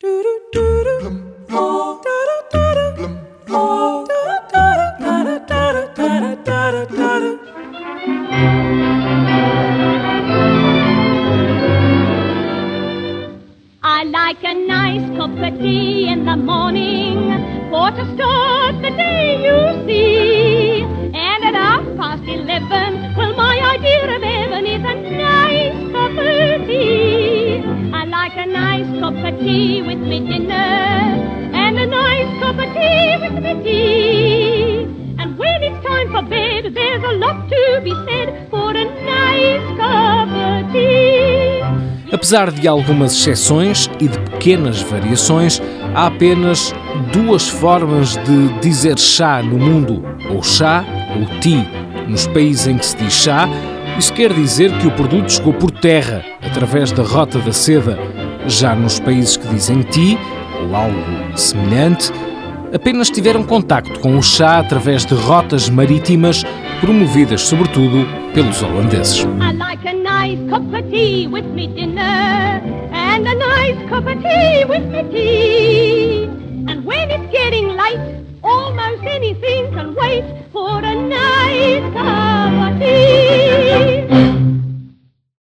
I like a nice cup of tea in the morning for to start the day, you see. And at half past eleven, well, my idea of heaven is a nice cup of tea. I like a nice cup of tea with me dinner, and a nice cup of tea with me tea. And when it's time for bed, there's a lot to be said for a nice cup of tea. Apesar de algumas exceções e de pequenas variações, há apenas duas formas de dizer chá no mundo: ou chá ou tea. Nos países em que se diz chá, isso quer dizer que o produto chegou por terra, através da rota da seda. Já nos países que dizem tea, ou algo semelhante, apenas tiveram contacto com o chá através de rotas marítimas promovidas sobretudo pelos holandeses. Like